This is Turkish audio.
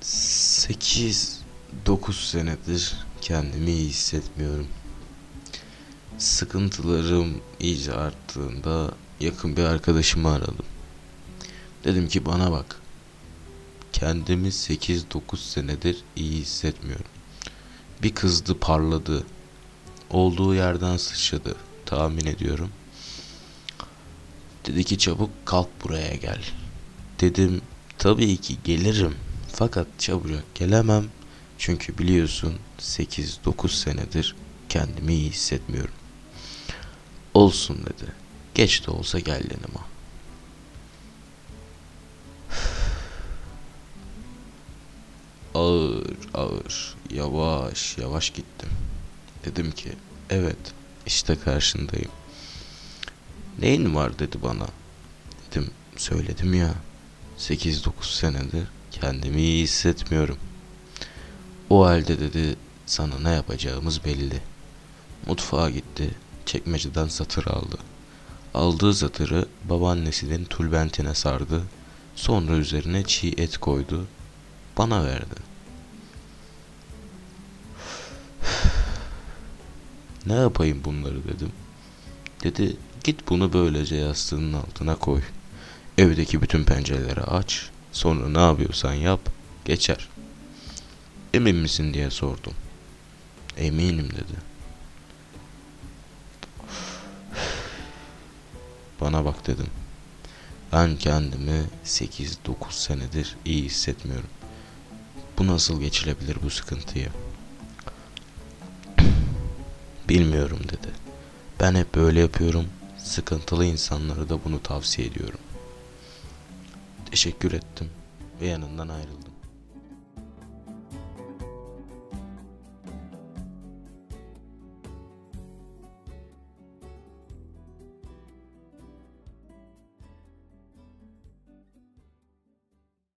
8 9 senedir kendimi iyi hissetmiyorum. Sıkıntılarım iyice arttığında yakın bir arkadaşımı aradım. Dedim ki bana bak. Kendimi 8-9 senedir iyi hissetmiyorum. Bir kızdı parladı. Olduğu yerden sıçradı tahmin ediyorum. Dedi ki çabuk kalk buraya gel. Dedim tabii ki gelirim. Fakat çabucak gelemem. Çünkü biliyorsun 8-9 senedir kendimi iyi hissetmiyorum. Olsun dedi. Geç de olsa gel yanıma. Ağır ağır yavaş yavaş gittim. Dedim ki evet işte karşındayım. Neyin var dedi bana. Dedim söyledim ya 8-9 senedir kendimi iyi hissetmiyorum. O halde dedi sana ne yapacağımız belli. Mutfağa gitti çekmeceden satır aldı. Aldığı satırı babaannesinin tülbentine sardı. Sonra üzerine çiğ et koydu. Bana verdi. Ne yapayım bunları dedim. Dedi git bunu böylece yastığının altına koy. Evdeki bütün pencereleri aç. Sonra ne yapıyorsan yap. Geçer. Emin misin diye sordum. Eminim dedi. Bana bak dedim. Ben kendimi 8-9 senedir iyi hissetmiyorum. Bu nasıl geçilebilir bu sıkıntıyı? Bilmiyorum dedi. Ben hep böyle yapıyorum. Sıkıntılı insanlara da bunu tavsiye ediyorum. Teşekkür ettim ve yanından ayrıldım.